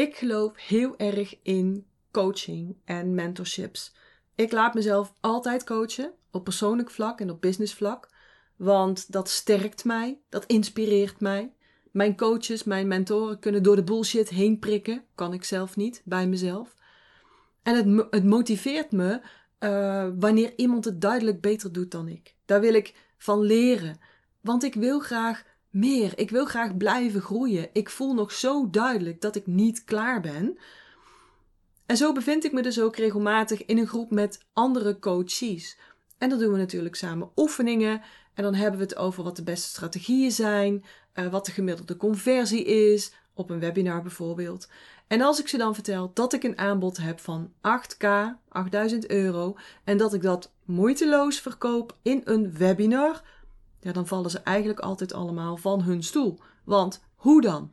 Ik geloof heel erg in coaching en mentorships. Ik laat mezelf altijd coachen, op persoonlijk vlak en op business vlak. Want dat sterkt mij, dat inspireert mij. Mijn coaches, mijn mentoren kunnen door de bullshit heen prikken. Kan ik zelf niet, bij mezelf. En het, het motiveert me uh, wanneer iemand het duidelijk beter doet dan ik. Daar wil ik van leren. Want ik wil graag meer. Ik wil graag blijven groeien. Ik voel nog zo duidelijk dat ik niet klaar ben. En zo bevind ik me dus ook regelmatig in een groep met andere coaches. En dan doen we natuurlijk samen oefeningen. En dan hebben we het over wat de beste strategieën zijn, uh, wat de gemiddelde conversie is, op een webinar bijvoorbeeld. En als ik ze dan vertel dat ik een aanbod heb van 8k, 8000 euro, en dat ik dat moeiteloos verkoop in een webinar, ja, dan vallen ze eigenlijk altijd allemaal van hun stoel. Want hoe dan?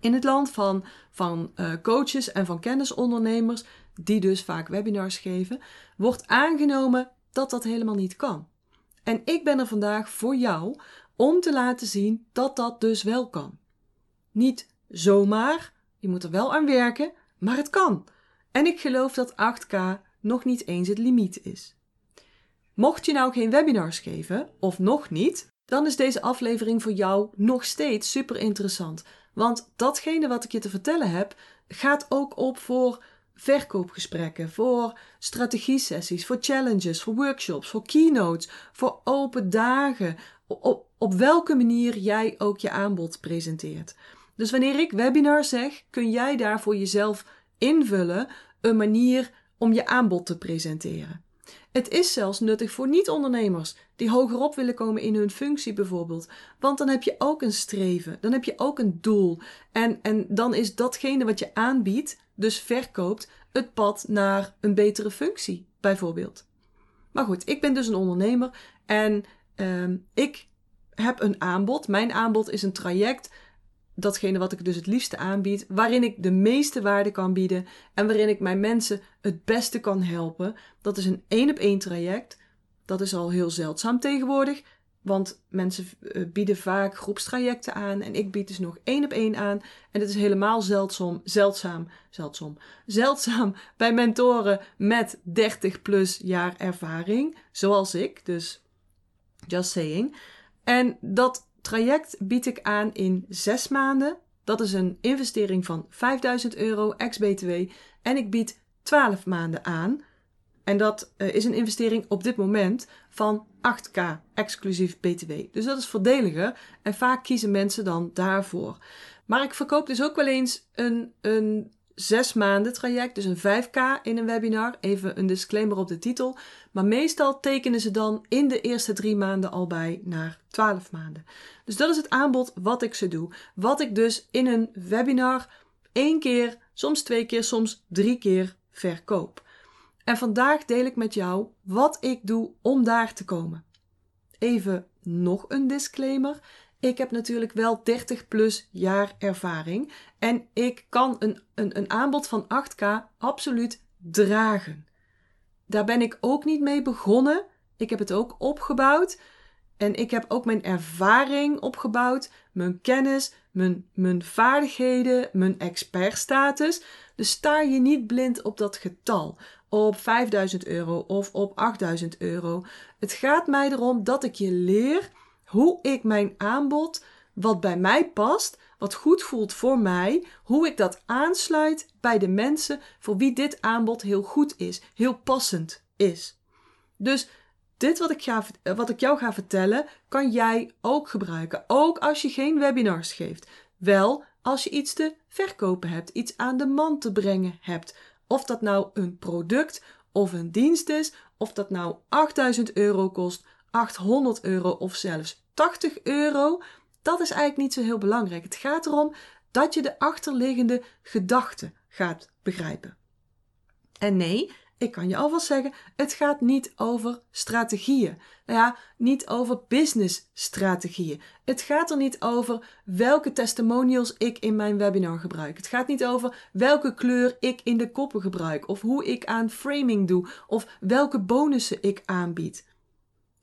In het land van, van uh, coaches en van kennisondernemers, die dus vaak webinars geven, wordt aangenomen dat dat helemaal niet kan. En ik ben er vandaag voor jou om te laten zien dat dat dus wel kan. Niet zomaar, je moet er wel aan werken, maar het kan. En ik geloof dat 8K nog niet eens het limiet is. Mocht je nou geen webinars geven, of nog niet, dan is deze aflevering voor jou nog steeds super interessant. Want datgene wat ik je te vertellen heb, gaat ook op voor verkoopgesprekken, voor strategie-sessies, voor challenges, voor workshops, voor keynotes, voor open dagen. Op, op welke manier jij ook je aanbod presenteert. Dus wanneer ik webinar zeg, kun jij daar voor jezelf invullen een manier om je aanbod te presenteren. Het is zelfs nuttig voor niet-ondernemers die hogerop willen komen in hun functie bijvoorbeeld. Want dan heb je ook een streven, dan heb je ook een doel. En, en dan is datgene wat je aanbiedt, dus verkoopt, het pad naar een betere functie bijvoorbeeld. Maar goed, ik ben dus een ondernemer en uh, ik heb een aanbod. Mijn aanbod is een traject datgene wat ik dus het liefste aanbied, waarin ik de meeste waarde kan bieden en waarin ik mijn mensen het beste kan helpen. Dat is een één op één traject. Dat is al heel zeldzaam tegenwoordig, want mensen eh, bieden vaak groepstrajecten aan en ik bied dus nog één op één aan. En het is helemaal zeldzaam, zeldzaam, zeldzaam, zeldzaam bij mentoren met 30 plus jaar ervaring, zoals ik. Dus just saying. En dat traject bied ik aan in zes maanden. Dat is een investering van 5000 euro ex-BTW. En ik bied 12 maanden aan. En dat uh, is een investering op dit moment van 8k exclusief BTW. Dus dat is voordeliger. En vaak kiezen mensen dan daarvoor. Maar ik verkoop dus ook wel eens een, een zes maanden traject, dus een 5K in een webinar. Even een disclaimer op de titel. Maar meestal tekenen ze dan in de eerste drie maanden al bij naar 12 maanden. Dus dat is het aanbod wat ik ze doe. Wat ik dus in een webinar één keer, soms twee keer, soms drie keer verkoop. En vandaag deel ik met jou wat ik doe om daar te komen. Even nog een disclaimer. Ik heb natuurlijk wel 30 plus jaar ervaring en ik kan een, een, een aanbod van 8K absoluut dragen. Daar ben ik ook niet mee begonnen. Ik heb het ook opgebouwd. En ik heb ook mijn ervaring opgebouwd, mijn kennis, mijn, mijn vaardigheden, mijn expertstatus. Dus sta je niet blind op dat getal, op 5000 euro of op 8000 euro. Het gaat mij erom dat ik je leer hoe ik mijn aanbod, wat bij mij past, wat goed voelt voor mij, hoe ik dat aansluit bij de mensen voor wie dit aanbod heel goed is, heel passend is. Dus dit wat ik, ga, wat ik jou ga vertellen, kan jij ook gebruiken. Ook als je geen webinars geeft. Wel als je iets te verkopen hebt, iets aan de man te brengen hebt. Of dat nou een product of een dienst is, of dat nou 8000 euro kost 800 euro of zelfs 80 euro, dat is eigenlijk niet zo heel belangrijk. Het gaat erom dat je de achterliggende gedachte gaat begrijpen. En nee, ik kan je alvast zeggen, het gaat niet over strategieën. Nou ja, niet over business strategieën. Het gaat er niet over welke testimonials ik in mijn webinar gebruik. Het gaat niet over welke kleur ik in de koppen gebruik. Of hoe ik aan framing doe. Of welke bonussen ik aanbied.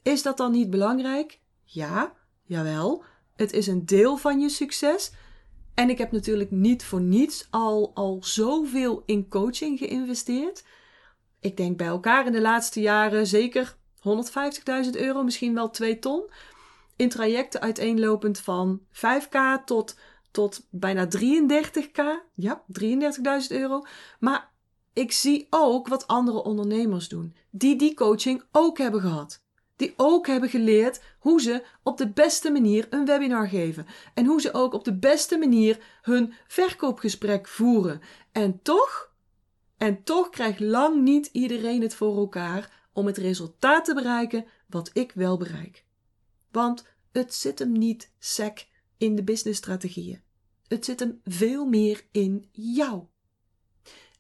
Is dat dan niet belangrijk? Ja, jawel. Het is een deel van je succes. En ik heb natuurlijk niet voor niets al, al zoveel in coaching geïnvesteerd. Ik denk bij elkaar in de laatste jaren zeker 150.000 euro, misschien wel 2 ton. In trajecten uiteenlopend van 5k tot, tot bijna 33k. Ja, 33.000 euro. Maar ik zie ook wat andere ondernemers doen, die die coaching ook hebben gehad. Die ook hebben geleerd hoe ze op de beste manier een webinar geven. En hoe ze ook op de beste manier hun verkoopgesprek voeren. En toch, en toch krijgt lang niet iedereen het voor elkaar om het resultaat te bereiken wat ik wel bereik. Want het zit hem niet sec in de businessstrategieën. Het zit hem veel meer in jou.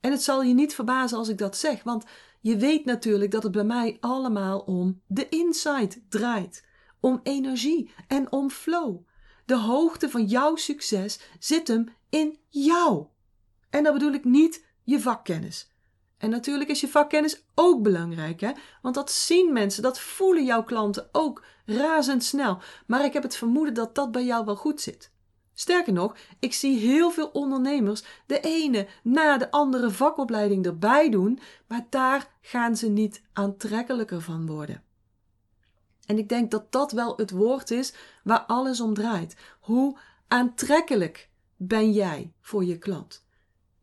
En het zal je niet verbazen als ik dat zeg, want je weet natuurlijk dat het bij mij allemaal om de insight draait, om energie en om flow. De hoogte van jouw succes zit hem in jou. En dat bedoel ik niet je vakkennis. En natuurlijk is je vakkennis ook belangrijk, hè? Want dat zien mensen, dat voelen jouw klanten ook razendsnel. Maar ik heb het vermoeden dat dat bij jou wel goed zit. Sterker nog, ik zie heel veel ondernemers de ene na de andere vakopleiding erbij doen, maar daar gaan ze niet aantrekkelijker van worden. En ik denk dat dat wel het woord is waar alles om draait. Hoe aantrekkelijk ben jij voor je klant?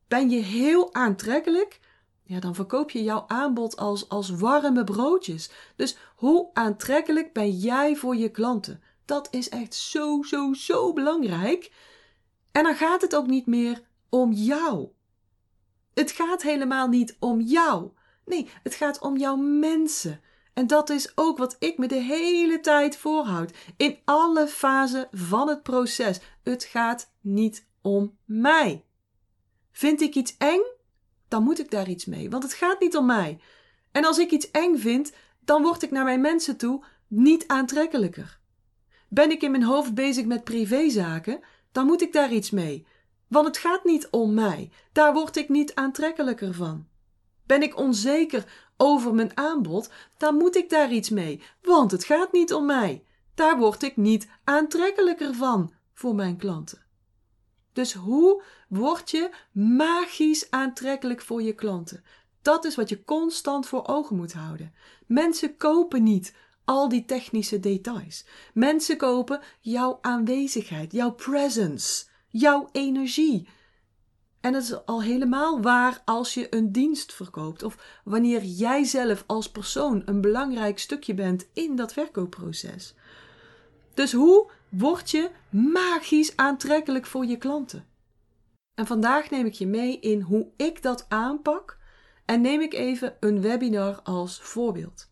Ben je heel aantrekkelijk? Ja, dan verkoop je jouw aanbod als, als warme broodjes. Dus hoe aantrekkelijk ben jij voor je klanten? Dat is echt zo, zo, zo belangrijk. En dan gaat het ook niet meer om jou. Het gaat helemaal niet om jou. Nee, het gaat om jouw mensen. En dat is ook wat ik me de hele tijd voorhoud. In alle fasen van het proces. Het gaat niet om mij. Vind ik iets eng? Dan moet ik daar iets mee, want het gaat niet om mij. En als ik iets eng vind, dan word ik naar mijn mensen toe niet aantrekkelijker. Ben ik in mijn hoofd bezig met privézaken, dan moet ik daar iets mee. Want het gaat niet om mij. Daar word ik niet aantrekkelijker van. Ben ik onzeker over mijn aanbod, dan moet ik daar iets mee. Want het gaat niet om mij. Daar word ik niet aantrekkelijker van voor mijn klanten. Dus hoe word je magisch aantrekkelijk voor je klanten? Dat is wat je constant voor ogen moet houden. Mensen kopen niet al die technische details. Mensen kopen jouw aanwezigheid, jouw presence, jouw energie. En het is al helemaal waar als je een dienst verkoopt of wanneer jij zelf als persoon een belangrijk stukje bent in dat verkoopproces. Dus hoe word je magisch aantrekkelijk voor je klanten? En vandaag neem ik je mee in hoe ik dat aanpak en neem ik even een webinar als voorbeeld.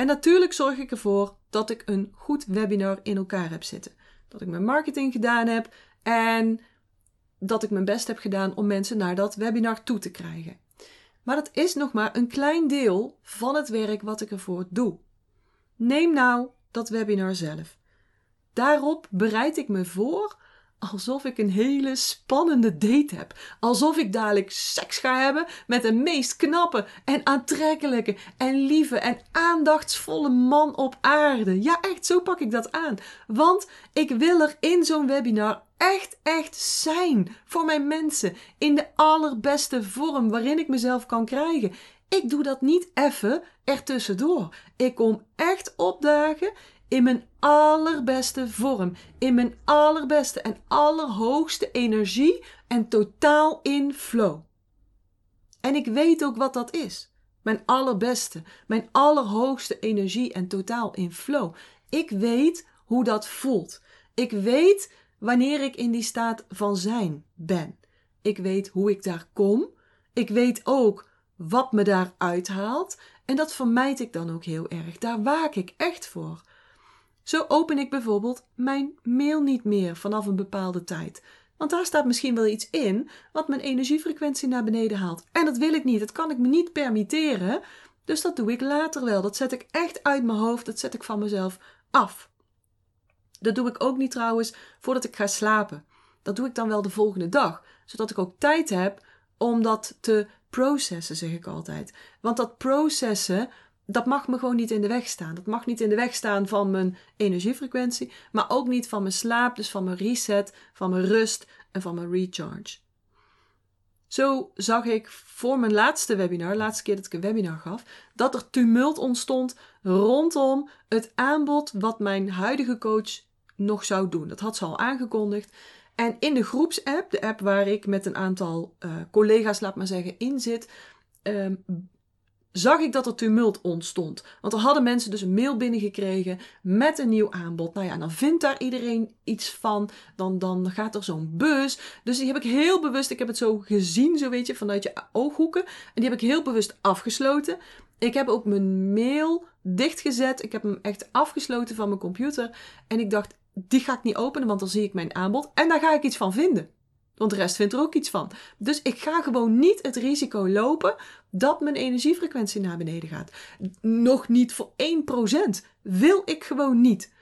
En natuurlijk zorg ik ervoor dat ik een goed webinar in elkaar heb zitten. Dat ik mijn marketing gedaan heb en dat ik mijn best heb gedaan om mensen naar dat webinar toe te krijgen. Maar dat is nog maar een klein deel van het werk wat ik ervoor doe. Neem nou dat webinar zelf. Daarop bereid ik me voor alsof ik een hele spannende date heb. Alsof ik dadelijk seks ga hebben met de meest knappe en aantrekkelijke en lieve en aandachtsvolle man op aarde. Ja, echt, zo pak ik dat aan. Want ik wil er in zo'n webinar echt, echt zijn voor mijn mensen. In de allerbeste vorm waarin ik mezelf kan krijgen. Ik doe dat niet even ertussendoor. Ik kom echt opdagen in mijn allerbeste vorm, in mijn allerbeste en allerhoogste energie en totaal in flow. En ik weet ook wat dat is. Mijn allerbeste, mijn allerhoogste energie en totaal in flow. Ik weet hoe dat voelt. Ik weet wanneer ik in die staat van zijn ben. Ik weet hoe ik daar kom. Ik weet ook wat me daar uithaalt. En dat vermijd ik dan ook heel erg. Daar waak ik echt voor. Zo open ik bijvoorbeeld mijn mail niet meer vanaf een bepaalde tijd. Want daar staat misschien wel iets in wat mijn energiefrequentie naar beneden haalt. En dat wil ik niet, dat kan ik me niet permitteren. Dus dat doe ik later wel. Dat zet ik echt uit mijn hoofd, dat zet ik van mezelf af. Dat doe ik ook niet trouwens voordat ik ga slapen. Dat doe ik dan wel de volgende dag, zodat ik ook tijd heb om dat te processen, zeg ik altijd. Want dat processen, dat mag me gewoon niet in de weg staan. Dat mag niet in de weg staan van mijn energiefrequentie, maar ook niet van mijn slaap, dus van mijn reset, van mijn rust en van mijn recharge. Zo zag ik voor mijn laatste webinar, laatste keer dat ik een webinar gaf, dat er tumult ontstond rondom het aanbod wat mijn huidige coach nog zou doen. Dat had ze al aangekondigd. En in de groepsapp, de app waar ik met een aantal uh, collega's, laat maar zeggen, in zit, um, zag ik dat er tumult ontstond. Want er hadden mensen dus een mail binnengekregen met een nieuw aanbod. Nou ja, dan vindt daar iedereen iets van. Dan, dan gaat er zo'n bus. Dus die heb ik heel bewust, ik heb het zo gezien, zo weet je, vanuit je ooghoeken. En die heb ik heel bewust afgesloten. Ik heb ook mijn mail dichtgezet. Ik heb hem echt afgesloten van mijn computer. En ik dacht, die ga ik niet openen, want dan zie ik mijn aanbod. En daar ga ik iets van vinden. Want de rest vindt er ook iets van. Dus ik ga gewoon niet het risico lopen dat mijn energiefrequentie naar beneden gaat. Nog niet voor 1%. Wil ik gewoon niet.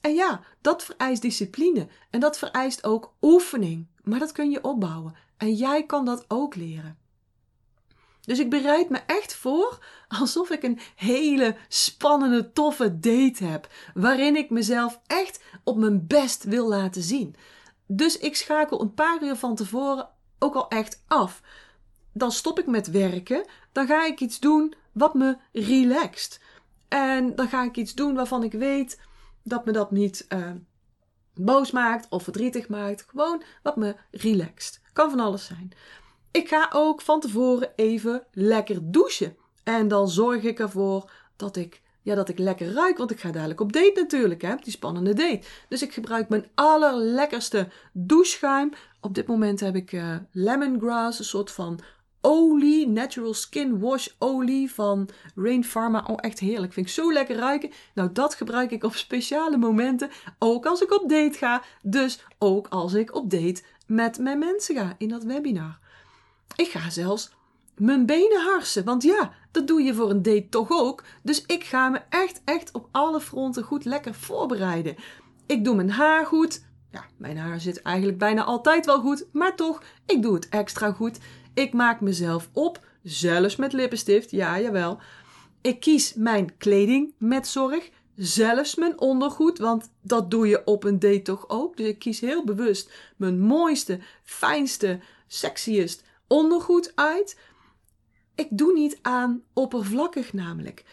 En ja, dat vereist discipline. En dat vereist ook oefening. Maar dat kun je opbouwen. En jij kan dat ook leren. Dus ik bereid me echt voor alsof ik een hele spannende, toffe date heb. Waarin ik mezelf echt op mijn best wil laten zien. Dus ik schakel een paar uur van tevoren ook al echt af. Dan stop ik met werken. Dan ga ik iets doen wat me relaxt. En dan ga ik iets doen waarvan ik weet dat me dat niet uh, boos maakt of verdrietig maakt. Gewoon wat me relaxt. Kan van alles zijn. Ik ga ook van tevoren even lekker douchen. En dan zorg ik ervoor dat ik ja, dat ik lekker ruik, want ik ga dadelijk op date natuurlijk, hè, die spannende date. Dus ik gebruik mijn allerlekkerste doucheschuim. Op dit moment heb ik uh, lemongrass, een soort van olie, natural skin wash olie van Rain Pharma. Oh, echt heerlijk. Vind ik zo lekker ruiken. Nou, dat gebruik ik op speciale momenten, ook als ik op date ga. Dus ook als ik op date met mijn mensen ga in dat webinar. Ik ga zelfs mijn benen harsen. Want ja, dat doe je voor een date toch ook. Dus ik ga me echt, echt op alle fronten goed lekker voorbereiden. Ik doe mijn haar goed. Ja, mijn haar zit eigenlijk bijna altijd wel goed. Maar toch, ik doe het extra goed. Ik maak mezelf op, zelfs met lippenstift. Ja, jawel. Ik kies mijn kleding met zorg. Zelfs mijn ondergoed, want dat doe je op een date toch ook. Dus ik kies heel bewust mijn mooiste, fijnste, sexiest ondergoed uit. Ik doe niet aan oppervlakkig namelijk.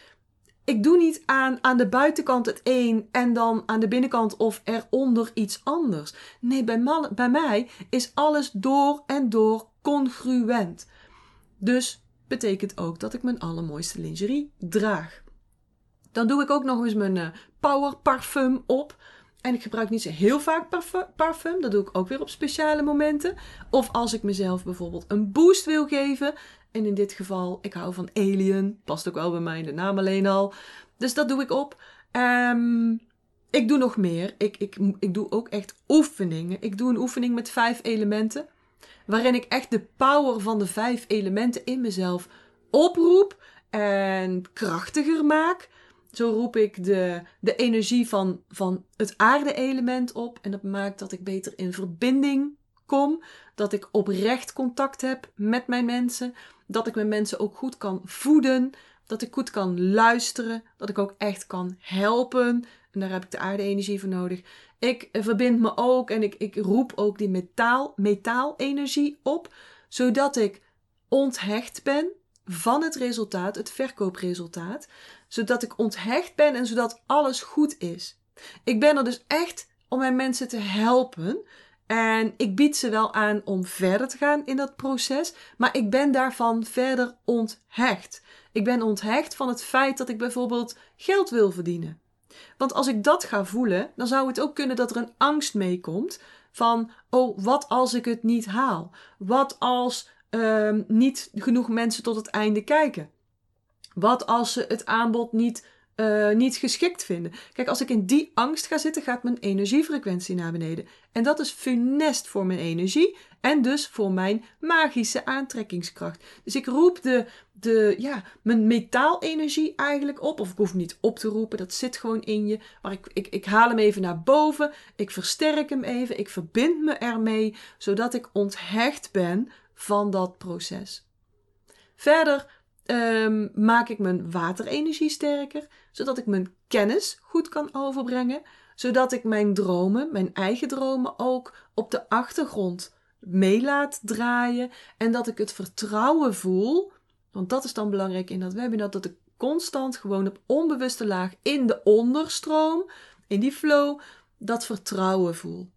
Ik doe niet aan aan de buitenkant het een en dan aan de binnenkant of eronder iets anders. Nee, bij, bij mij is alles door en door congruent. Dus betekent ook dat ik mijn allermooiste lingerie draag. Dan doe ik ook nog eens mijn uh, power parfum op. En ik gebruik niet zo heel vaak parfum. Dat doe ik ook weer op speciale momenten. Of als ik mezelf bijvoorbeeld een boost wil geven. En in dit geval, ik hou van Alien. Past ook wel bij mij, de naam alleen al. Dus dat doe ik op. Um, ik doe nog meer. Ik, ik, ik doe ook echt oefeningen. Ik doe een oefening met vijf elementen. Waarin ik echt de power van de vijf elementen in mezelf oproep en krachtiger maak. Zo roep ik de, de energie van, van het aarde-element op. En dat maakt dat ik beter in verbinding kom. Dat ik oprecht contact heb met mijn mensen. Dat ik mijn mensen ook goed kan voeden. Dat ik goed kan luisteren. Dat ik ook echt kan helpen. En daar heb ik de aarde-energie voor nodig. Ik verbind me ook en ik, ik roep ook die metaal, metaalenergie op. Zodat ik onthecht ben van het resultaat, het verkoopresultaat. Zodat ik onthecht ben en zodat alles goed is. Ik ben er dus echt om mijn mensen te helpen. En ik bied ze wel aan om verder te gaan in dat proces, maar ik ben daarvan verder onthecht. Ik ben onthecht van het feit dat ik bijvoorbeeld geld wil verdienen. Want als ik dat ga voelen, dan zou het ook kunnen dat er een angst meekomt van, oh, wat als ik het niet haal? Wat als uh, niet genoeg mensen tot het einde kijken? Wat als ze het aanbod niet uh, niet geschikt vinden. Kijk, als ik in die angst ga zitten, gaat mijn energiefrequentie naar beneden. En dat is funest voor mijn energie en dus voor mijn magische aantrekkingskracht. Dus ik roep de, de, ja, mijn metaalenergie eigenlijk op. Of ik hoef niet op te roepen, dat zit gewoon in je. Maar ik, ik, ik haal hem even naar boven, ik versterk hem even, ik verbind me ermee, zodat ik onthecht ben van dat proces. Verder ehm, maak ik mijn waterenergie sterker, zodat ik mijn kennis goed kan overbrengen, zodat ik mijn dromen, mijn eigen dromen ook op de achtergrond mee laat draaien en dat ik het vertrouwen voel, want dat is dan belangrijk in dat webinar, dat ik constant gewoon op onbewuste laag in de onderstroom, in die flow, dat vertrouwen voel.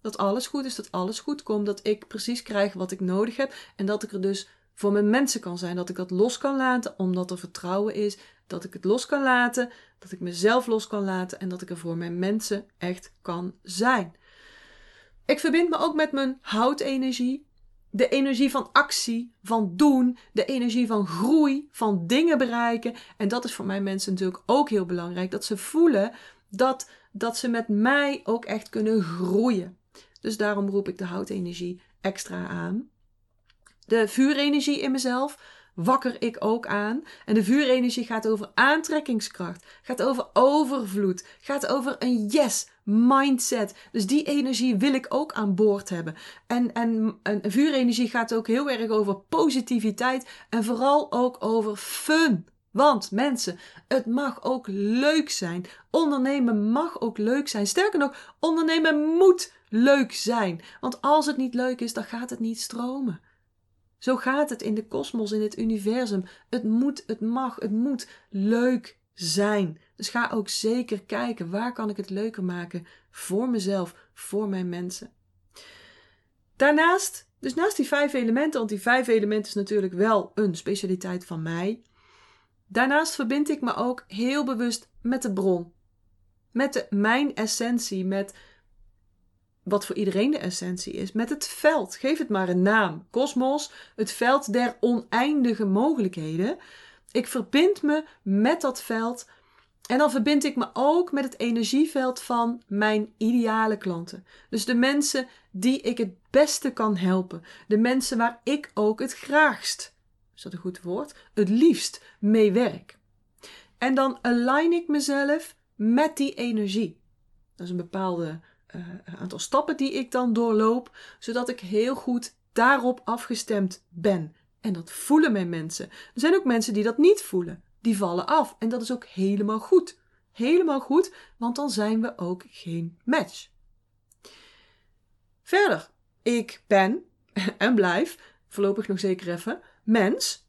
Dat alles goed is, dat alles goed komt, dat ik precies krijg wat ik nodig heb en dat ik er dus voor mijn mensen kan zijn. Dat ik dat los kan laten, omdat er vertrouwen is. Dat ik het los kan laten, dat ik mezelf los kan laten en dat ik er voor mijn mensen echt kan zijn. Ik verbind me ook met mijn houtenergie. De energie van actie, van doen, de energie van groei, van dingen bereiken. En dat is voor mijn mensen natuurlijk ook heel belangrijk. Dat ze voelen dat, dat ze met mij ook echt kunnen groeien. Dus daarom roep ik de houtenergie extra aan. De vuurenergie in mezelf wakker ik ook aan. En de vuurenergie gaat over aantrekkingskracht, gaat over overvloed, gaat over een yes mindset. Dus die energie wil ik ook aan boord hebben. En, en, en vuurenergie gaat ook heel erg over positiviteit en vooral ook over fun. Want mensen, het mag ook leuk zijn. Ondernemen mag ook leuk zijn. Sterker nog, ondernemen moet leuk zijn. Want als het niet leuk is, dan gaat het niet stromen. Zo gaat het in de kosmos, in het universum. Het moet, het mag, het moet leuk zijn. Dus ga ook zeker kijken waar kan ik het leuker maken voor mezelf, voor mijn mensen. Daarnaast, dus naast die vijf elementen, want die vijf elementen is natuurlijk wel een specialiteit van mij. Daarnaast verbind ik me ook heel bewust met de bron. Met de, mijn essentie, met wat voor iedereen de essentie is, met het veld. Geef het maar een naam. Kosmos, het veld der oneindige mogelijkheden. Ik verbind me met dat veld. En dan verbind ik me ook met het energieveld van mijn ideale klanten. Dus de mensen die ik het beste kan helpen. De mensen waar ik ook het graagst, is dat een goed woord? Het liefst mee werk. En dan align ik mezelf met die energie. Dat is een bepaalde uh, aantal stappen die ik dan doorloop, zodat ik heel goed daarop afgestemd ben. En dat voelen mijn mensen. Er zijn ook mensen die dat niet voelen. Die vallen af. En dat is ook helemaal goed. Helemaal goed, want dan zijn we ook geen match. Verder, ik ben en blijf, voorlopig nog zeker even, mens.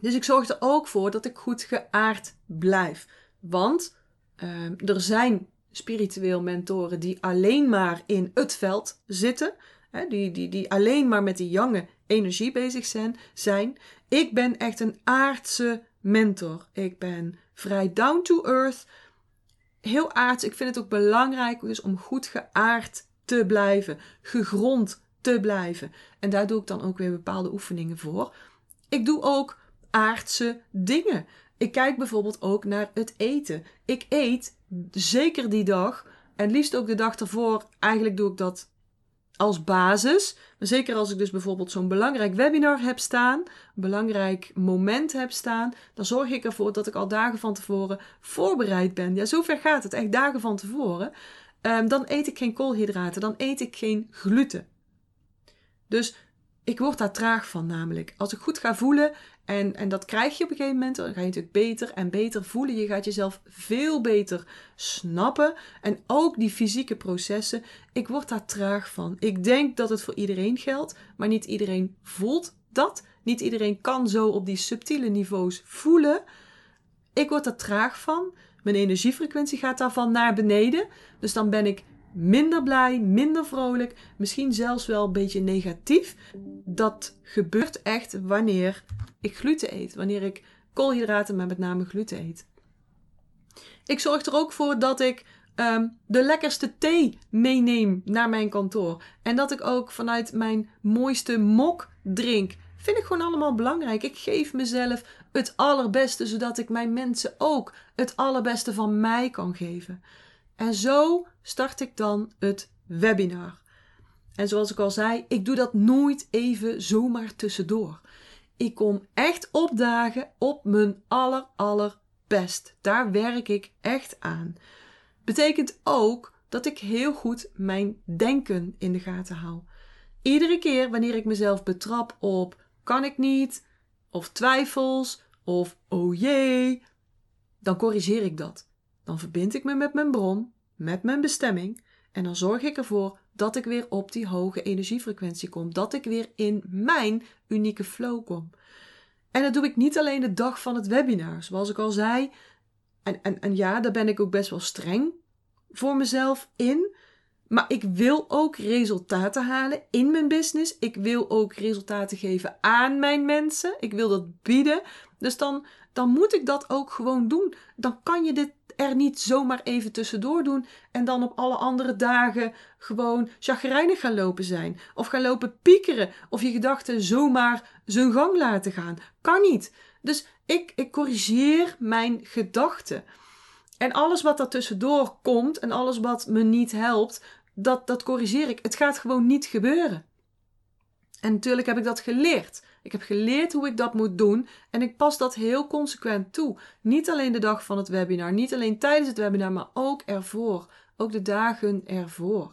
Dus ik zorg er ook voor dat ik goed geaard blijf. Want uh, er zijn spiritueel mentoren die alleen maar in het veld zitten. Hè, die, die, die alleen maar met die jonge energie bezig zijn, zijn. Ik ben echt een aardse mentor. Ik ben vrij down to earth. Heel aards. Ik vind het ook belangrijk dus om goed geaard te blijven. Gegrond te blijven. En daar doe ik dan ook weer bepaalde oefeningen voor. Ik doe ook aardse dingen. Ik kijk bijvoorbeeld ook naar het eten. Ik eet zeker die dag en liefst ook de dag ervoor. Eigenlijk doe ik dat als basis. Maar zeker als ik dus bijvoorbeeld zo'n belangrijk webinar heb staan, een belangrijk moment heb staan, dan zorg ik ervoor dat ik al dagen van tevoren voorbereid ben. Ja, zover gaat het, echt dagen van tevoren. Um, dan eet ik geen koolhydraten, dan eet ik geen gluten. Dus ik word daar traag van namelijk. Als ik goed ga voelen en, en dat krijg je op een gegeven moment. Dan ga je natuurlijk beter en beter voelen. Je gaat jezelf veel beter snappen. En ook die fysieke processen. Ik word daar traag van. Ik denk dat het voor iedereen geldt. Maar niet iedereen voelt dat. Niet iedereen kan zo op die subtiele niveaus voelen. Ik word er traag van. Mijn energiefrequentie gaat daarvan naar beneden. Dus dan ben ik minder blij, minder vrolijk, misschien zelfs wel een beetje negatief. Dat gebeurt echt wanneer ik gluten eet, wanneer ik koolhydraten, maar met name gluten eet. Ik zorg er ook voor dat ik um, de lekkerste thee meeneem naar mijn kantoor. En dat ik ook vanuit mijn mooiste mok drink. Vind ik gewoon allemaal belangrijk. Ik geef mezelf het allerbeste, zodat ik mijn mensen ook het allerbeste van mij kan geven. En zo start ik dan het webinar. En zoals ik al zei, ik doe dat nooit even zomaar tussendoor. Ik kom echt opdagen op mijn aller allerbest. Daar werk ik echt aan. Betekent ook dat ik heel goed mijn denken in de gaten hou. Iedere keer wanneer ik mezelf betrap op kan ik niet, of twijfels of oh jee, dan corrigeer ik dat. Dan verbind ik me met mijn bron, met mijn bestemming en dan zorg ik ervoor dat ik weer op die hoge energiefrequentie kom, dat ik weer in mijn unieke flow kom. En dat doe ik niet alleen de dag van het webinar, zoals ik al zei. En, en, en ja, daar ben ik ook best wel streng voor mezelf in. Maar ik wil ook resultaten halen in mijn business. Ik wil ook resultaten geven aan mijn mensen. Ik wil dat bieden. Dus dan, dan moet ik dat ook gewoon doen. Dan kan je dit er niet zomaar even tussendoor doen en dan op alle andere dagen gewoon chagrijnig gaan lopen zijn. Of gaan lopen piekeren of je gedachten zomaar zijn gang laten gaan. Kan niet. Dus ik, ik corrigeer mijn gedachten. En alles wat daar tussendoor komt en alles wat me niet helpt, dat, dat corrigeer ik. Het gaat gewoon niet gebeuren. En natuurlijk heb ik dat geleerd. Ik heb geleerd hoe ik dat moet doen en ik pas dat heel consequent toe. Niet alleen de dag van het webinar, niet alleen tijdens het webinar, maar ook ervoor. Ook de dagen ervoor.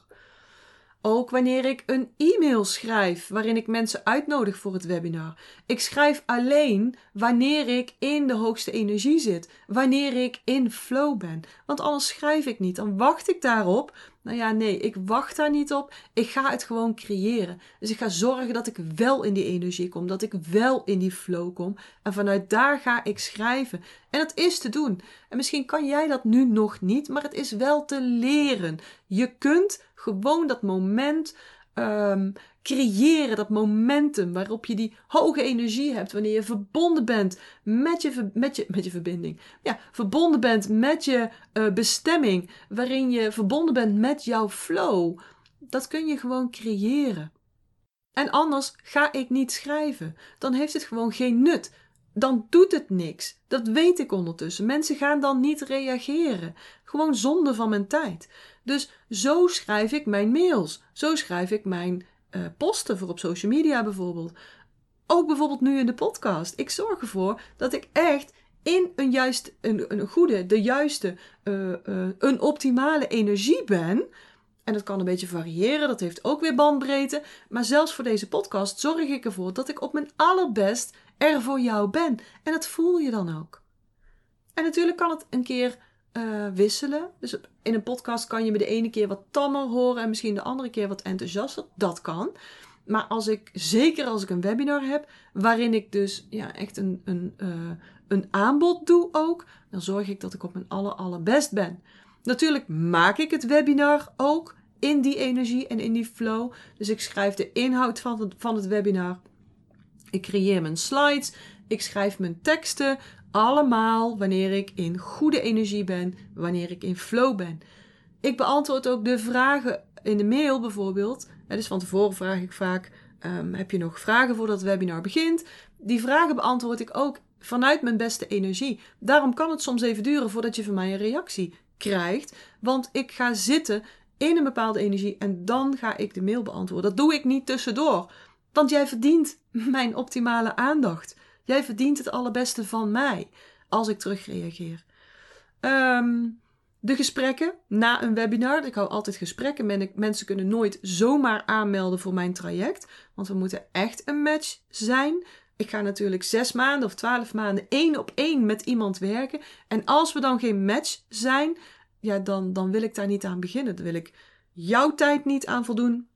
Ook wanneer ik een e-mail schrijf waarin ik mensen uitnodig voor het webinar. Ik schrijf alleen wanneer ik in de hoogste energie zit, wanneer ik in flow ben. Want anders schrijf ik niet. Dan wacht ik daarop nou ja, nee, ik wacht daar niet op. Ik ga het gewoon creëren. Dus ik ga zorgen dat ik wel in die energie kom, dat ik wel in die flow kom. En vanuit daar ga ik schrijven. En dat is te doen. En misschien kan jij dat nu nog niet, maar het is wel te leren. Je kunt gewoon dat moment um, creëren, dat momentum waarop je die hoge energie hebt wanneer je verbonden bent met je, met je, met je verbinding. Ja, verbonden bent met je uh, bestemming, waarin je verbonden bent met jouw flow. Dat kun je gewoon creëren. En anders ga ik niet schrijven. Dan heeft het gewoon geen nut. Dan doet het niks. Dat weet ik ondertussen. Mensen gaan dan niet reageren. Gewoon zonde van mijn tijd. Dus zo schrijf ik mijn mails. Zo schrijf ik mijn uh, posten voor op social media bijvoorbeeld. Ook bijvoorbeeld nu in de podcast. Ik zorg ervoor dat ik echt in een juist, een, een goede, de juiste, uh, uh, een optimale energie ben. En dat kan een beetje variëren, dat heeft ook weer bandbreedte. Maar zelfs voor deze podcast zorg ik ervoor dat ik op mijn allerbest er voor jou ben. En dat voel je dan ook. En natuurlijk kan het een keer uh, wisselen. Dus in een podcast kan je me de ene keer wat tammer horen en misschien de andere keer wat enthousiaster. Dat kan. Maar als ik, zeker als ik een webinar heb, waarin ik dus ja, echt een, een, uh, een aanbod doe ook, dan zorg ik dat ik op mijn aller, allerbest ben. Natuurlijk maak ik het webinar ook in die energie en in die flow. Dus ik schrijf de inhoud van van het webinar. Ik creëer mijn slides. Ik schrijf mijn teksten. Allemaal wanneer ik in goede energie ben, wanneer ik in flow ben. Ik beantwoord ook de vragen in de mail bijvoorbeeld. Dus van tevoren vraag ik vaak: um, heb je nog vragen voordat het webinar begint? Die vragen beantwoord ik ook vanuit mijn beste energie. Daarom kan het soms even duren voordat je van mij een reactie krijgt. Want ik ga zitten in een bepaalde energie en dan ga ik de mail beantwoorden. Dat doe ik niet tussendoor. Want jij verdient mijn optimale aandacht. Jij verdient het allerbeste van mij als ik terugreageer. Um, de gesprekken na een webinar. Ik hou altijd gesprekken. Mensen kunnen nooit zomaar aanmelden voor mijn traject. Want we moeten echt een match zijn. Ik ga natuurlijk zes maanden of twaalf maanden één op één met iemand werken. En als we dan geen match zijn, ja, dan, dan wil ik daar niet aan beginnen. Dan wil ik jouw tijd niet aan voldoen.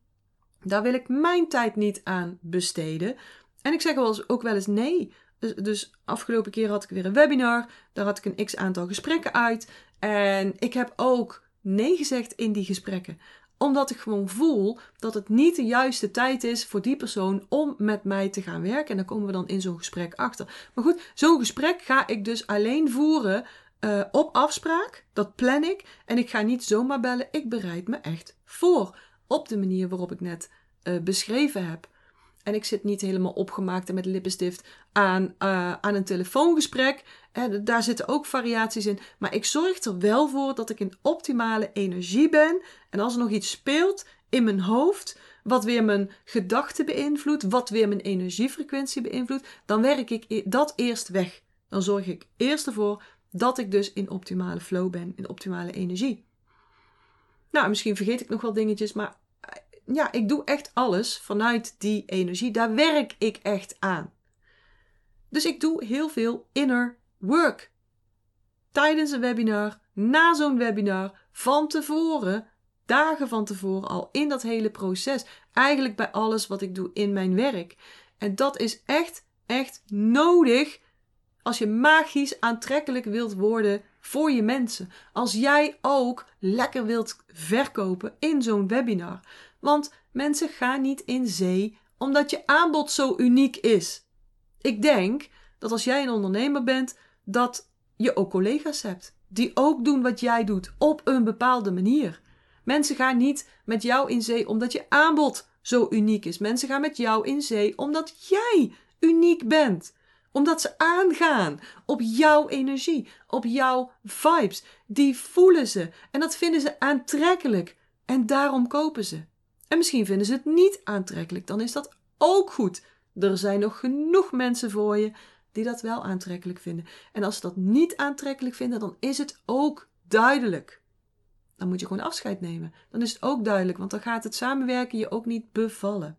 Daar wil ik mijn tijd niet aan besteden. En ik zeg wel eens, ook wel eens nee. Dus, dus afgelopen keer had ik weer een webinar. Daar had ik een x aantal gesprekken uit. En ik heb ook nee gezegd in die gesprekken omdat ik gewoon voel dat het niet de juiste tijd is voor die persoon om met mij te gaan werken. En dan komen we dan in zo'n gesprek achter. Maar goed, zo'n gesprek ga ik dus alleen voeren uh, op afspraak. Dat plan ik. En ik ga niet zomaar bellen. Ik bereid me echt voor. Op de manier waarop ik net uh, beschreven heb. En ik zit niet helemaal opgemaakt en met lippenstift aan, uh, aan een telefoongesprek. En daar zitten ook variaties in. Maar ik zorg er wel voor dat ik in optimale energie ben. En als er nog iets speelt in mijn hoofd, wat weer mijn gedachten beïnvloedt, wat weer mijn energiefrequentie beïnvloedt, dan werk ik e-, dat eerst weg. Dan zorg ik eerst ervoor dat ik dus in optimale flow ben, in optimale energie. Nou, misschien vergeet ik nog wel dingetjes, maar ja, ik doe echt alles vanuit die energie. Daar werk ik echt aan. Dus ik doe heel veel inner work. Tijdens een webinar, na zo'n webinar, van tevoren, dagen van tevoren al in dat hele proces. Eigenlijk bij alles wat ik doe in mijn werk. En dat is echt, echt nodig als je magisch aantrekkelijk wilt worden voor je mensen. Als jij ook lekker wilt verkopen in zo'n webinar. Want mensen gaan niet in zee omdat je aanbod zo uniek is. Ik denk dat als jij een ondernemer bent, dat je ook collega's hebt die ook doen wat jij doet op een bepaalde manier. Mensen gaan niet met jou in zee omdat je aanbod zo uniek is. Mensen gaan met jou in zee omdat jij uniek bent. Omdat ze aangaan op jouw energie, op jouw vibes. Die voelen ze en dat vinden ze aantrekkelijk. En daarom kopen ze. En misschien vinden ze het niet aantrekkelijk, dan is dat ook goed. Er zijn nog genoeg mensen voor je die dat wel aantrekkelijk vinden. En als ze dat niet aantrekkelijk vinden, dan is het ook duidelijk. Dan moet je gewoon afscheid nemen. Dan is het ook duidelijk, want dan gaat het samenwerken je ook niet bevallen.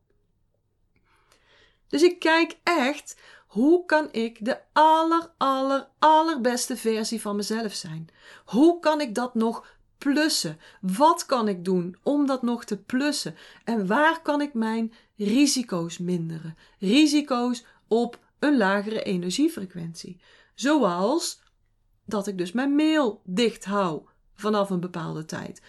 Dus ik kijk echt, hoe kan ik de aller, aller, allerbeste versie van mezelf zijn? Hoe kan ik dat nog plussen? Wat kan ik doen om dat nog te plussen? En waar kan ik mijn risico's minderen? Risico's op een lagere energiefrequentie. Zoals dat ik dus mijn mail dicht hou vanaf een bepaalde tijd.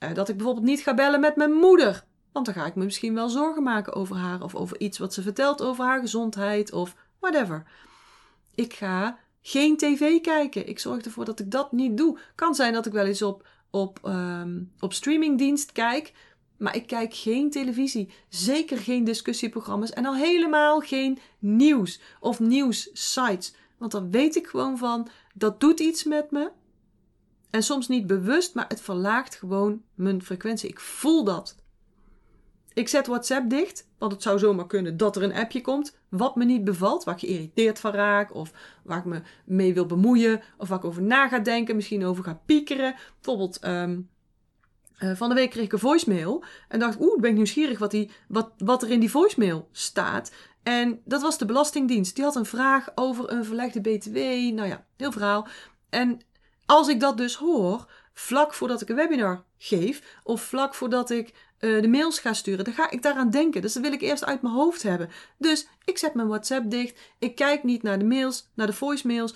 Uh, dat ik bijvoorbeeld niet ga bellen met mijn moeder. Want dan ga ik me misschien wel zorgen maken over haar of over iets wat ze vertelt over haar gezondheid of whatever. Ik ga geen tv kijken. Ik zorg ervoor dat ik dat niet doe. Kan zijn dat ik wel eens op, op, um, op streamingdienst kijk. Maar ik kijk geen televisie. Zeker geen discussieprogramma's. En al helemaal geen nieuws of nieuwssites. Want dan weet ik gewoon van, dat doet iets met me. En soms niet bewust, maar het verlaagt gewoon mijn frequentie. Ik voel dat. Ik zet WhatsApp dicht, want het zou zomaar kunnen dat er een appje komt wat me niet bevalt, waar ik geïrriteerd van raak, of waar ik me mee wil bemoeien, of waar ik over na ga denken, misschien over ga piekeren. Bijvoorbeeld, um, uh, van de week kreeg ik een voicemail en dacht, oeh, ben ik nieuwsgierig wat, die, wat, wat er in die voicemail staat. En dat was de Belastingdienst. Die had een vraag over een verlegde BTW. Nou ja, heel verhaal. En als ik dat dus hoor, vlak voordat ik een webinar geef, of vlak voordat ik uh, de mails ga sturen, dan ga ik daaraan denken. Dus dat wil ik eerst uit mijn hoofd hebben. Dus ik zet mijn WhatsApp dicht. Ik kijk niet naar de mails, naar de voicemails.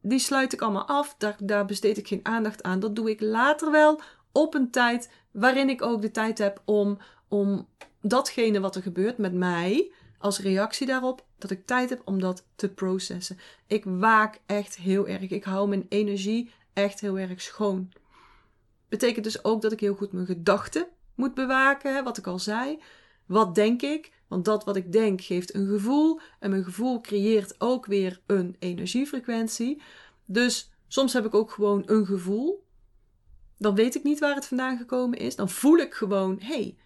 Die sluit ik allemaal af. Daar, daar besteed ik geen aandacht aan. Dat doe ik later wel op een tijd waarin ik ook de tijd heb om, om datgene wat er gebeurt met mij, als reactie daarop, dat ik tijd heb om dat te processen. Ik waak echt heel erg. Ik hou mijn energie echt heel erg schoon. Betekent dus ook dat ik heel goed mijn gedachten moet bewaken, wat ik al zei. Wat denk ik? Want dat wat ik denk geeft een gevoel. En mijn gevoel creëert ook weer een energiefrequentie. Dus soms heb ik ook gewoon een gevoel dan weet ik niet waar het vandaan gekomen is. Dan voel ik gewoon, hé, hey,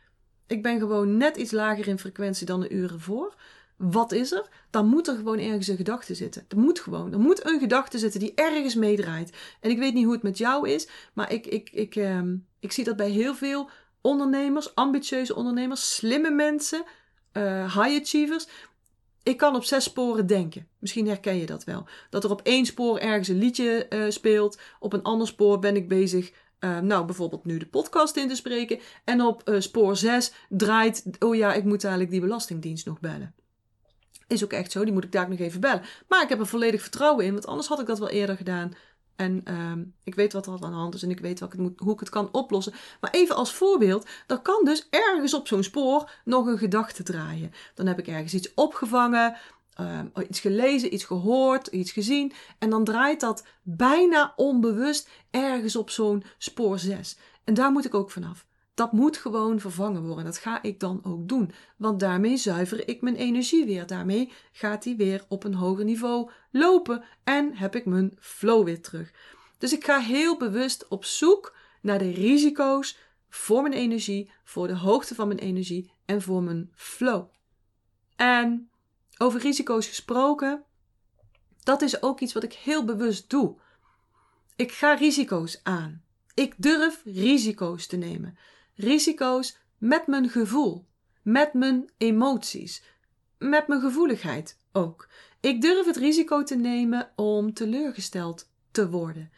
ik ben gewoon net iets lager in frequentie dan de uren voor. Wat is er? Dan moet er gewoon ergens een gedachte zitten. Er moet gewoon. Er moet een gedachte zitten die ergens meedraait. En ik weet niet hoe het met jou is, maar ik, ik, ik, ehm, ik zie dat bij heel veel ondernemers, ambitieuze ondernemers, slimme mensen, uh, high achievers. Ik kan op zes sporen denken. Misschien herken je dat wel. Dat er op één spoor ergens een liedje uh, speelt. Op een ander spoor ben ik bezig uh, nou, bijvoorbeeld nu de podcast in te spreken. En op spoor 6 draait, oh ja, ik moet eigenlijk die belastingdienst nog bellen. Is ook echt zo, die moet ik daar nog even bellen. Maar ik heb er volledig vertrouwen in, want anders had ik dat wel eerder gedaan. En uh, ik weet wat er aan de hand is en ik weet moet, hoe ik het kan oplossen. Maar even als voorbeeld, er kan dus ergens op zo'n spoor nog een gedachte draaien. Dan heb ik ergens iets opgevangen uh, iets gelezen, iets gehoord, iets gezien. En dan draait dat bijna onbewust ergens op zo'n spoor 6. En daar moet ik ook vanaf. Dat moet gewoon vervangen worden. Dat ga ik dan ook doen. Want daarmee zuiver ik mijn energie weer. Daarmee gaat die weer op een hoger niveau lopen. En heb ik mijn flow weer terug. Dus ik ga heel bewust op zoek naar de risico's voor mijn energie, voor de hoogte van mijn energie en voor mijn flow. En over risico's gesproken, dat is ook iets wat ik heel bewust doe. Ik ga risico's aan. Ik durf risico's te nemen. Risico's met mijn gevoel, met mijn emoties. met mijn gevoeligheid ook. Ik durf het risico te nemen om teleurgesteld te worden.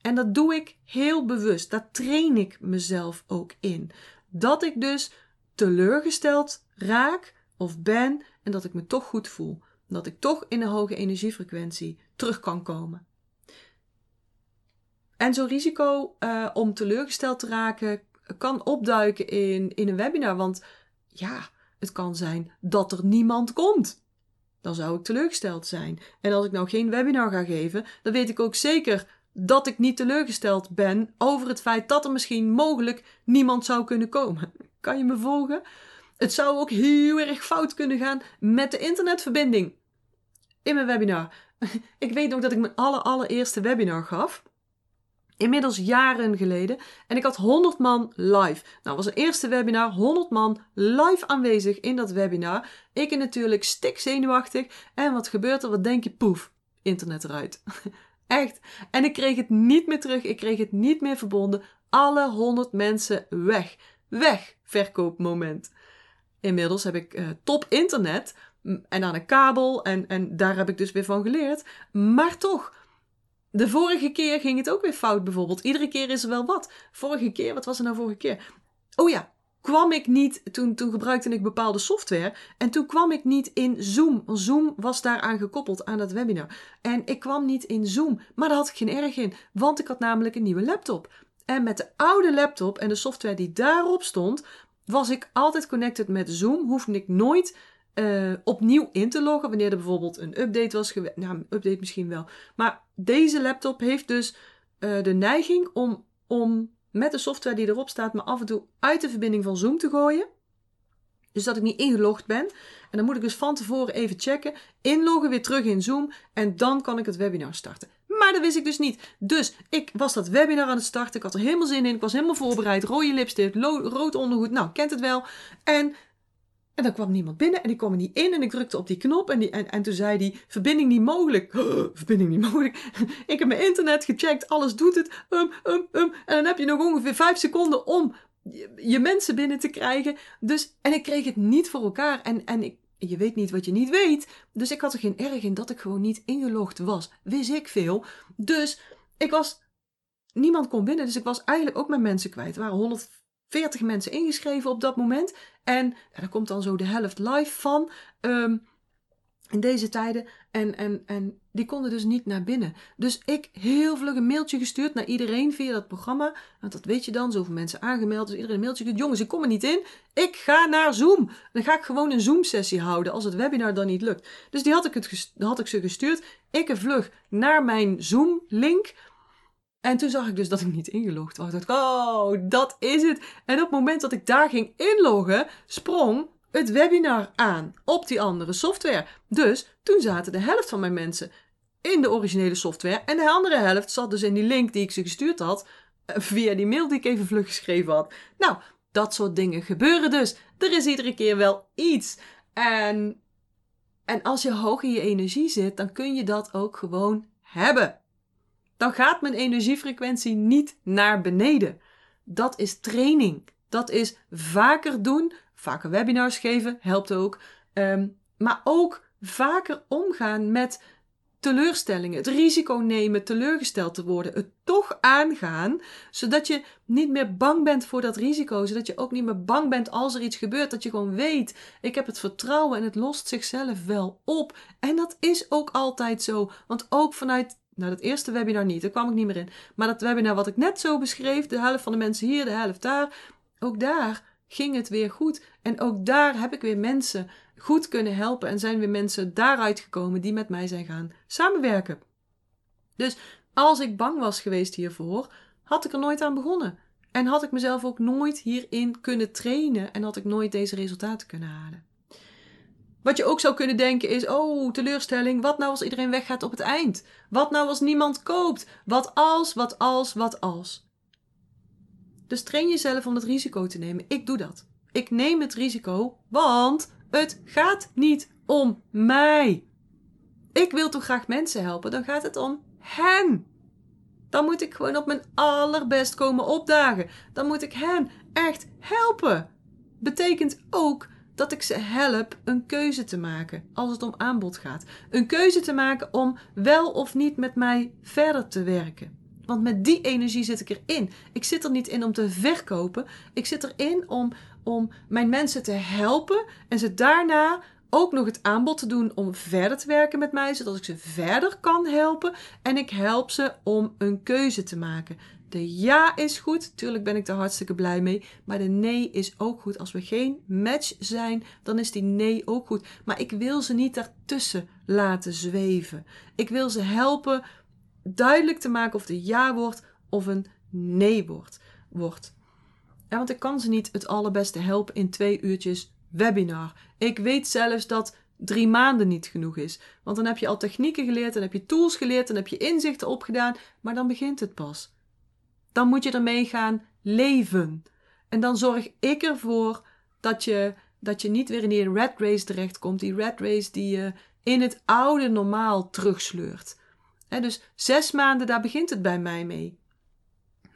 En dat doe ik heel bewust. Daar train ik mezelf ook in. Dat ik dus teleurgesteld raak of ben en dat ik me toch goed voel. Dat ik toch in een hoge energiefrequentie terug kan komen. En zo'n risico uh, om teleurgesteld te raken kan opduiken in, in een webinar. Want ja, het kan zijn dat er niemand komt. Dan zou ik teleurgesteld zijn. En als ik nou geen webinar ga geven, dan weet ik ook zeker dat ik niet teleurgesteld ben over het feit dat er misschien mogelijk niemand zou kunnen komen. Kan je me volgen? Het zou ook heel erg fout kunnen gaan met de internetverbinding in mijn webinar. Ik weet nog dat ik mijn aller, allereerste webinar gaf. Inmiddels jaren geleden. En ik had 100 man live. Nou, was een eerste webinar. 100 man live aanwezig in dat webinar. Ik natuurlijk stik zenuwachtig. En wat gebeurt er? Wat denk je? Poef. Internet eruit. Echt. En ik kreeg het niet meer terug. Ik kreeg het niet meer verbonden. Alle 100 mensen weg. Weg. Verkoopmoment. Inmiddels heb ik uh, top internet. En aan een kabel. En, en daar heb ik dus weer van geleerd. Maar toch de vorige keer ging het ook weer fout bijvoorbeeld. Iedere keer is er wel wat. Vorige keer, wat was er nou vorige keer? Oh ja, kwam ik niet, toen, toen gebruikte ik bepaalde software. En toen kwam ik niet in Zoom. Zoom was daaraan gekoppeld aan dat webinar. En ik kwam niet in Zoom. Maar daar had ik geen erg in. Want ik had namelijk een nieuwe laptop. En met de oude laptop en de software die daarop stond, was ik altijd connected met Zoom. Hoefde ik nooit uh, opnieuw in te loggen wanneer er bijvoorbeeld een update was geweest. Nou, een update misschien wel. Maar deze laptop heeft dus uh, de neiging om, om met de software die erop staat me af en toe uit de verbinding van Zoom te gooien. Dus dat ik niet ingelogd ben. En dan moet ik dus van tevoren even checken. Inloggen, weer terug in Zoom. En dan kan ik het webinar starten. Maar dat wist ik dus niet. Dus ik was dat webinar aan het starten. Ik had er helemaal zin in. Ik was helemaal voorbereid. Rode lipstift, rood ondergoed. Nou, kent het wel. En en dan kwam niemand binnen en ik kwam er niet in en ik drukte op die knop en, die, en, en toen zei die verbinding niet mogelijk. verbinding niet mogelijk. ik heb mijn internet gecheckt, alles doet het. Um, um, um. En dan heb je nog ongeveer vijf seconden om je, mensen binnen te krijgen. Dus, en ik kreeg het niet voor elkaar en, en ik, je weet niet wat je niet weet. Dus ik had er geen erg in dat ik gewoon niet ingelogd was. Wist ik veel. Dus ik was. Niemand kon binnen. Dus ik was eigenlijk ook mijn mensen kwijt. Er waren 100 40 mensen ingeschreven op dat moment. En daar komt dan zo de helft live van. Um, in deze tijden. En, en, en die konden dus niet naar binnen. Dus ik heel vlug een mailtje gestuurd naar iedereen via dat programma. Want dat weet je dan, zoveel mensen aangemeld. Dus iedereen een mailtje gestuurd. Jongens, ik kom er niet in. Ik ga naar Zoom. Dan ga ik gewoon een Zoom-sessie houden als het webinar dan niet lukt. Dus die had ik, het had ik ze gestuurd. Ik een vlug naar mijn Zoom-link. En toen zag ik dus dat ik niet ingelogd was. Ik dacht, oh, dat is het. En op het moment dat ik daar ging inloggen, sprong het webinar aan op die andere software. Dus toen zaten de helft van mijn mensen in de originele software. En de andere helft zat dus in die link die ik ze gestuurd had. Eh, via die mail die ik even vlug geschreven had. Nou, dat soort dingen gebeuren dus. Er is iedere keer wel iets. En, en als je hoog in je energie zit, dan kun je dat ook gewoon hebben dan gaat mijn energiefrequentie niet naar beneden. Dat is training. Dat is vaker doen, vaker webinars geven, helpt ook. Um, maar ook vaker omgaan met teleurstellingen. Het risico nemen teleurgesteld te worden. Het toch aangaan, zodat je niet meer bang bent voor dat risico. Zodat je ook niet meer bang bent als er iets gebeurt. Dat je gewoon weet, ik heb het vertrouwen en het lost zichzelf wel op. En dat is ook altijd zo. Want ook vanuit nou, dat eerste webinar niet, daar kwam ik niet meer in. Maar dat webinar wat ik net zo beschreef, de helft van de mensen hier, de helft daar, ook daar ging het weer goed. En ook daar heb ik weer mensen goed kunnen helpen en zijn weer mensen daaruit gekomen die met mij zijn gaan samenwerken. Dus als ik bang was geweest hiervoor, had ik er nooit aan begonnen. En had ik mezelf ook nooit hierin kunnen trainen en had ik nooit deze resultaten kunnen halen. Wat je ook zou kunnen denken is: oh, teleurstelling. Wat nou als iedereen weggaat op het eind? Wat nou als niemand koopt? Wat als, wat als, wat als? Dus train jezelf om het risico te nemen. Ik doe dat. Ik neem het risico, want het gaat niet om mij. Ik wil toch graag mensen helpen, dan gaat het om hen. Dan moet ik gewoon op mijn allerbest komen opdagen. Dan moet ik hen echt helpen. Betekent ook dat ik ze help een keuze te maken als het om aanbod gaat. Een keuze te maken om wel of niet met mij verder te werken. Want met die energie zit ik erin. Ik zit er niet in om te verkopen. Ik zit erin om, om mijn mensen te helpen en ze daarna ook nog het aanbod te doen om verder te werken met mij, zodat ik ze verder kan helpen. En ik help ze om een keuze te maken. De ja is goed, tuurlijk ben ik er hartstikke blij mee. Maar de nee is ook goed. Als we geen match zijn, dan is die nee ook goed. Maar ik wil ze niet daartussen laten zweven. Ik wil ze helpen duidelijk te maken of de ja wordt of een nee wordt. wordt. Want ik kan ze niet het allerbeste helpen in twee uurtjes webinar. Ik weet zelfs dat drie maanden niet genoeg is. Want dan heb je al technieken geleerd, dan heb je tools geleerd, dan heb je inzichten opgedaan, maar dan begint het pas. Dan moet je ermee gaan leven. En dan zorg ik ervoor dat je, dat je niet weer in die red race terechtkomt. Die red race die je in het oude normaal terugsleurt. dus zes maanden, daar begint het bij mij mee.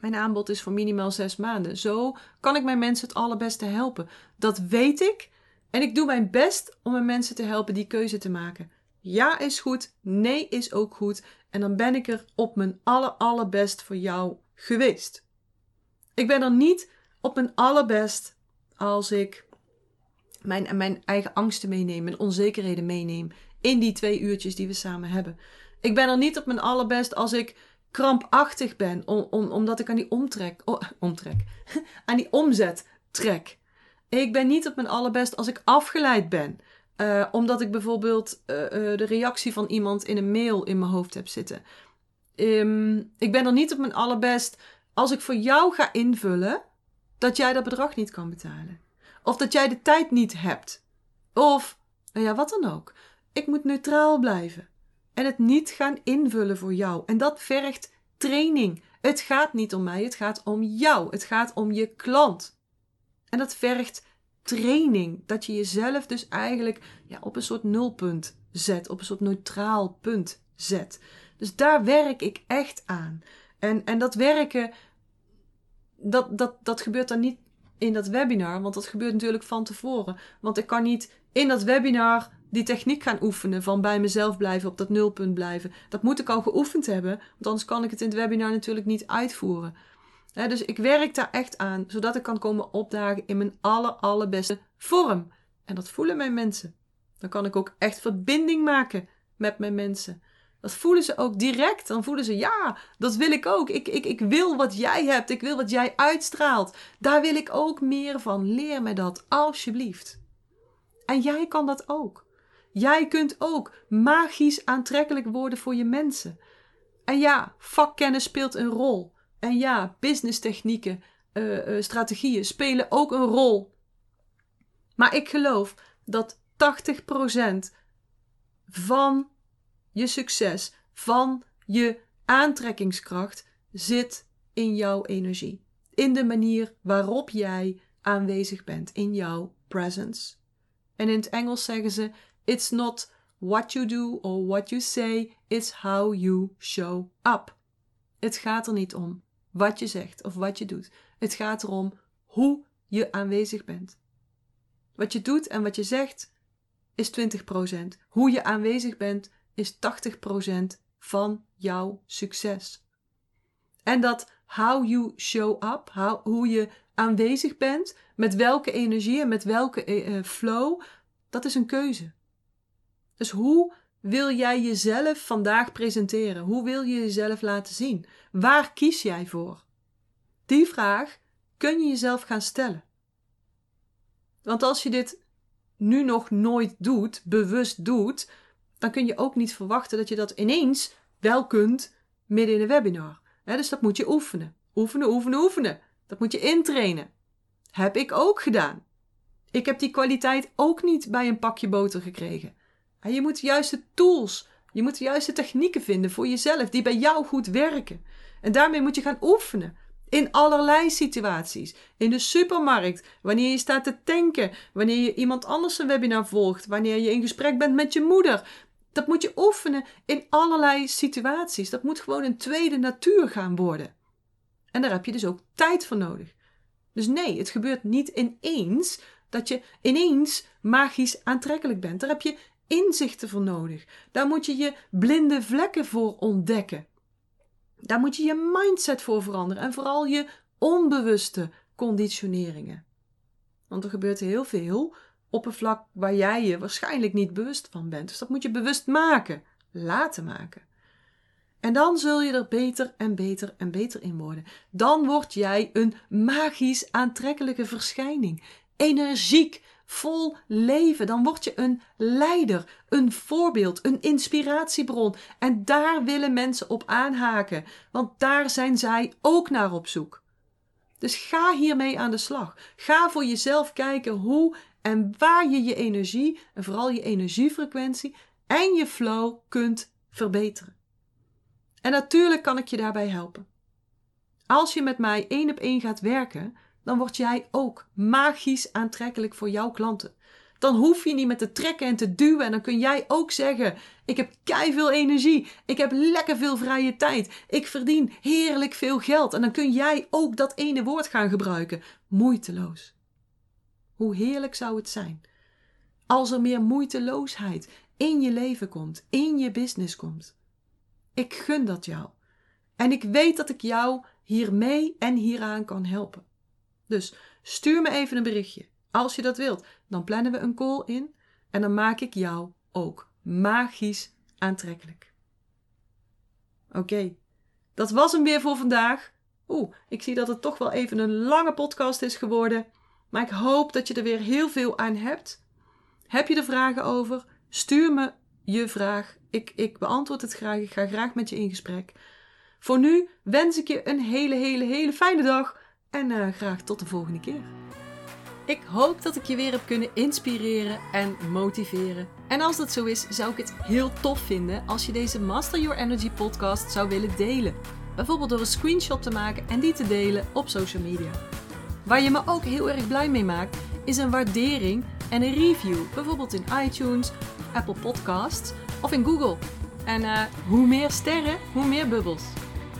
Mijn aanbod is voor minimaal zes maanden. Zo kan ik mijn mensen het allerbeste helpen. Dat weet ik. En ik doe mijn best om mijn mensen te helpen die keuze te maken. Ja is goed, nee is ook goed. En dan ben ik er op mijn aller allerbest voor jou geweest. Ik ben er niet op mijn allerbest als ik mijn, mijn eigen angsten meeneem, mijn onzekerheden meeneem in die twee uurtjes die we samen hebben. Ik ben er niet op mijn allerbest als ik krampachtig ben, om, om, omdat ik aan die omtrek, oh, omtrek, aan die omzet trek. Ik ben niet op mijn allerbest als ik afgeleid ben. Uh, omdat ik bijvoorbeeld uh, uh, de reactie van iemand in een mail in mijn hoofd heb zitten. Um, ik ben er niet op mijn allerbest als ik voor jou ga invullen dat jij dat bedrag niet kan betalen. Of dat jij de tijd niet hebt. Of, nou ja, wat dan ook. Ik moet neutraal blijven en het niet gaan invullen voor jou. En dat vergt training. Het gaat niet om mij, het gaat om jou. Het gaat om je klant. En dat vergt training. Dat je jezelf dus eigenlijk ja, op een soort nulpunt zet, op een soort neutraal punt zet. Dus daar werk ik echt aan. En, en dat werken, dat, dat, dat gebeurt dan niet in dat webinar, want dat gebeurt natuurlijk van tevoren. Want ik kan niet in dat webinar die techniek gaan oefenen van bij mezelf blijven, op dat nulpunt blijven. Dat moet ik al geoefend hebben, want anders kan ik het in het webinar natuurlijk niet uitvoeren. dus ik werk daar echt aan, zodat ik kan komen opdagen in mijn aller, allerbeste vorm. En dat voelen mijn mensen. Dan kan ik ook echt verbinding maken met mijn mensen. Dat voelen ze ook direct. Dan voelen ze, ja, dat wil ik ook. Ik, ik, ik wil wat jij hebt. Ik wil wat jij uitstraalt. Daar wil ik ook meer van. Leer me dat, alsjeblieft. En jij kan dat ook. Jij kunt ook magisch aantrekkelijk worden voor je mensen. En ja, vakkennis speelt een rol. En ja, businesstechnieken, uh, strategieën spelen ook een rol. Maar ik geloof dat 80% van je succes, van je aantrekkingskracht zit in jouw energie. In de manier waarop jij aanwezig bent, in jouw presence. En in het Engels zeggen ze: It's not what you do or what you say, it's how you show up. Het gaat er niet om wat je zegt of wat je doet. Het gaat erom hoe je aanwezig bent. Wat je doet en wat je zegt is 20%. Hoe je aanwezig bent is 80% van jouw succes. En dat how you show up, hoe je aanwezig bent, met welke energie en met welke uh, flow, dat is een keuze. Dus hoe wil jij jezelf vandaag presenteren? Hoe wil je jezelf laten zien? Waar kies jij voor? Die vraag kun je jezelf gaan stellen. Want als je dit nu nog nooit doet, bewust doet, dan kun je ook niet verwachten dat je dat ineens wel kunt midden in een webinar. dus dat moet je oefenen. Oefenen, oefenen, oefenen. Dat moet je intrainen. Heb ik ook gedaan. Ik heb die kwaliteit ook niet bij een pakje boter gekregen. Je moet de juiste tools, je moet de juiste technieken vinden voor jezelf die bij jou goed werken. En daarmee moet je gaan oefenen. In allerlei situaties. In de supermarkt, wanneer je staat te tanken, wanneer je iemand anders een webinar volgt, wanneer je in gesprek bent met je moeder. Dat moet je oefenen in allerlei situaties. Dat moet gewoon een tweede natuur gaan worden. En daar heb je dus ook tijd voor nodig. Dus nee, het gebeurt niet ineens dat je ineens magisch aantrekkelijk bent. Daar heb je inzichten voor nodig. Daar moet je je blinde vlekken voor ontdekken. Daar moet je je mindset voor veranderen en vooral je onbewuste conditioneringen. Want er gebeurt heel veel op een vlak waar jij je waarschijnlijk niet bewust van bent. Dus dat moet je bewust maken, laten maken. En dan zul je er beter en beter en beter in worden. Dan word jij een magisch aantrekkelijke verschijning. Energiek, vol leven. Dan word je een leider, een voorbeeld, een inspiratiebron. En daar willen mensen op aanhaken, want daar zijn zij ook naar op zoek. Dus ga hiermee aan de slag. Ga voor jezelf kijken hoe en waar je je energie en vooral je energiefrequentie en je flow kunt verbeteren. En natuurlijk kan ik je daarbij helpen. Als je met mij één op één gaat werken, dan word jij ook magisch aantrekkelijk voor jouw klanten. Dan hoef je niet met te trekken en te duwen en dan kun jij ook zeggen: ik heb kei veel energie, ik heb lekker veel vrije tijd, ik verdien heerlijk veel geld en dan kun jij ook dat ene woord gaan gebruiken, moeiteloos. Hoe heerlijk zou het zijn als er meer moeiteloosheid in je leven komt, in je business komt. Ik gun dat jou. En ik weet dat ik jou hiermee en hieraan kan helpen. Dus stuur me even een berichtje. Als je dat wilt, dan plannen we een call in en dan maak ik jou ook magisch aantrekkelijk. Oké, dat was hem weer voor vandaag. Oeh, ik zie dat het toch wel even een lange podcast is geworden. Maar ik hoop dat je er weer heel veel aan hebt. Heb je er vragen over? Stuur me je vraag. Ik, ik beantwoord het graag. Ik ga graag met je in gesprek. Voor nu wens ik je een hele, hele, hele fijne dag. En uh, graag tot de volgende keer. Ik hoop dat ik je weer heb kunnen inspireren en motiveren. En als dat zo is, zou ik het heel tof vinden als je deze Master Your Energy podcast zou willen delen. Bijvoorbeeld door een screenshot te maken en die te delen op social media. Waar je me ook heel erg blij mee maakt, is een waardering en een review. Bijvoorbeeld in iTunes, Apple Podcasts of in Google. En uh, hoe meer sterren, hoe meer bubbels.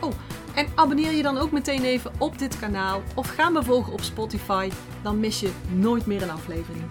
Oh, en abonneer je dan ook meteen even op dit kanaal of ga me volgen op Spotify, dan mis je nooit meer een aflevering.